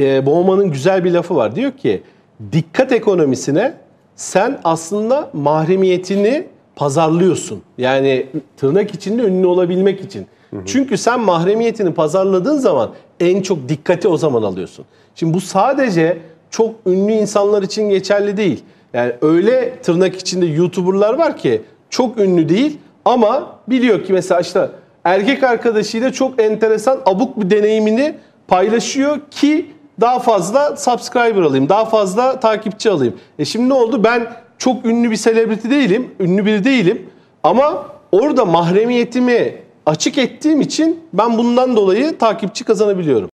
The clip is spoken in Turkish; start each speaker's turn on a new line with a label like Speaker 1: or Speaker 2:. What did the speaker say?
Speaker 1: e, Bowman'ın güzel bir lafı var. Diyor ki dikkat ekonomisine sen aslında mahremiyetini pazarlıyorsun. Yani tırnak içinde ünlü olabilmek için. Çünkü sen mahremiyetini pazarladığın zaman en çok dikkati o zaman alıyorsun. Şimdi bu sadece çok ünlü insanlar için geçerli değil. Yani öyle tırnak içinde YouTuber'lar var ki çok ünlü değil ama biliyor ki mesela işte erkek arkadaşıyla çok enteresan abuk bir deneyimini paylaşıyor ki daha fazla subscriber alayım, daha fazla takipçi alayım. E şimdi ne oldu? Ben çok ünlü bir selebriti değilim, ünlü biri değilim ama orada mahremiyetimi açık ettiğim için ben bundan dolayı takipçi kazanabiliyorum.